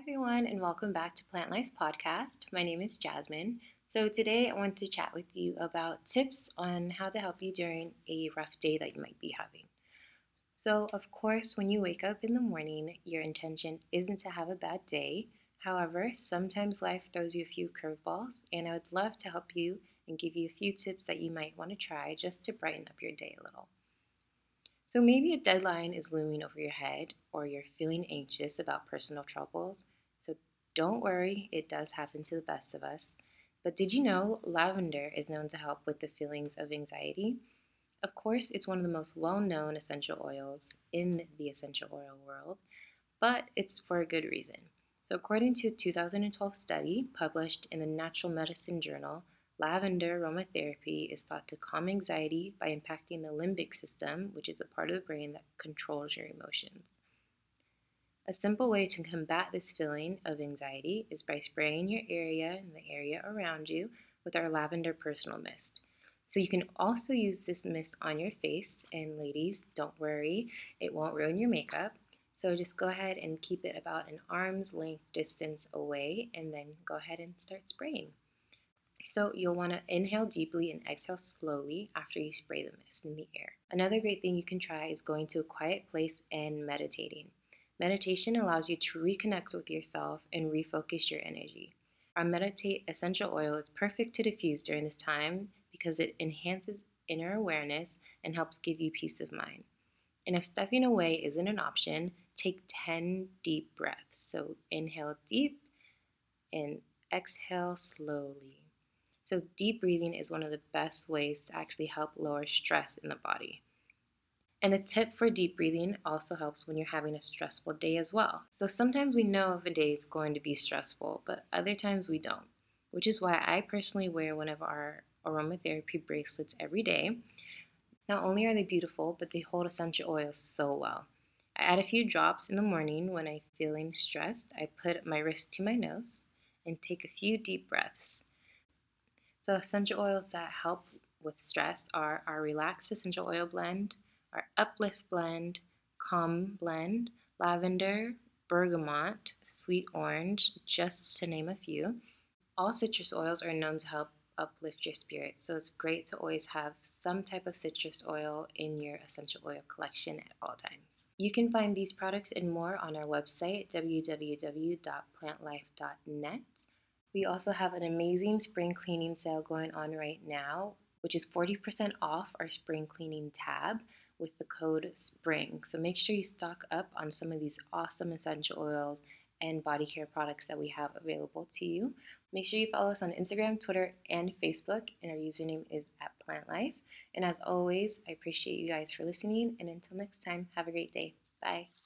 everyone, and welcome back to Plant Life's podcast. My name is Jasmine. So, today I want to chat with you about tips on how to help you during a rough day that you might be having. So, of course, when you wake up in the morning, your intention isn't to have a bad day. However, sometimes life throws you a few curveballs, and I would love to help you and give you a few tips that you might want to try just to brighten up your day a little. So maybe a deadline is looming over your head, or you're feeling anxious about personal troubles. So don't worry, it does happen to the best of us. But did you know lavender is known to help with the feelings of anxiety? Of course, it's one of the most well known essential oils in the essential oil world, but it's for a good reason. So, according to a 2012 study published in the Natural Medicine Journal, Lavender aromatherapy is thought to calm anxiety by impacting the limbic system, which is a part of the brain that controls your emotions. A simple way to combat this feeling of anxiety is by spraying your area and the area around you with our lavender personal mist. So you can also use this mist on your face, and ladies, don't worry, it won't ruin your makeup. So just go ahead and keep it about an arm's length distance away, and then go ahead and start spraying. So you'll want to inhale deeply and exhale slowly after you spray the mist in the air. Another great thing you can try is going to a quiet place and meditating. Meditation allows you to reconnect with yourself and refocus your energy. Our Meditate essential oil is perfect to diffuse during this time because it enhances inner awareness and helps give you peace of mind. And if stepping away isn't an option, take 10 deep breaths. So inhale deep and exhale slowly. So, deep breathing is one of the best ways to actually help lower stress in the body. And a tip for deep breathing also helps when you're having a stressful day as well. So, sometimes we know if a day is going to be stressful, but other times we don't, which is why I personally wear one of our aromatherapy bracelets every day. Not only are they beautiful, but they hold essential oils so well. I add a few drops in the morning when I'm feeling stressed. I put my wrist to my nose and take a few deep breaths. So, essential oils that help with stress are our Relax Essential Oil Blend, our Uplift Blend, Calm Blend, Lavender, Bergamot, Sweet Orange, just to name a few. All citrus oils are known to help uplift your spirits, so it's great to always have some type of citrus oil in your essential oil collection at all times. You can find these products and more on our website, www.plantlife.net. We also have an amazing spring cleaning sale going on right now, which is 40% off our spring cleaning tab with the code SPRING. So make sure you stock up on some of these awesome essential oils and body care products that we have available to you. Make sure you follow us on Instagram, Twitter, and Facebook, and our username is at Plant Life. And as always, I appreciate you guys for listening. And until next time, have a great day. Bye.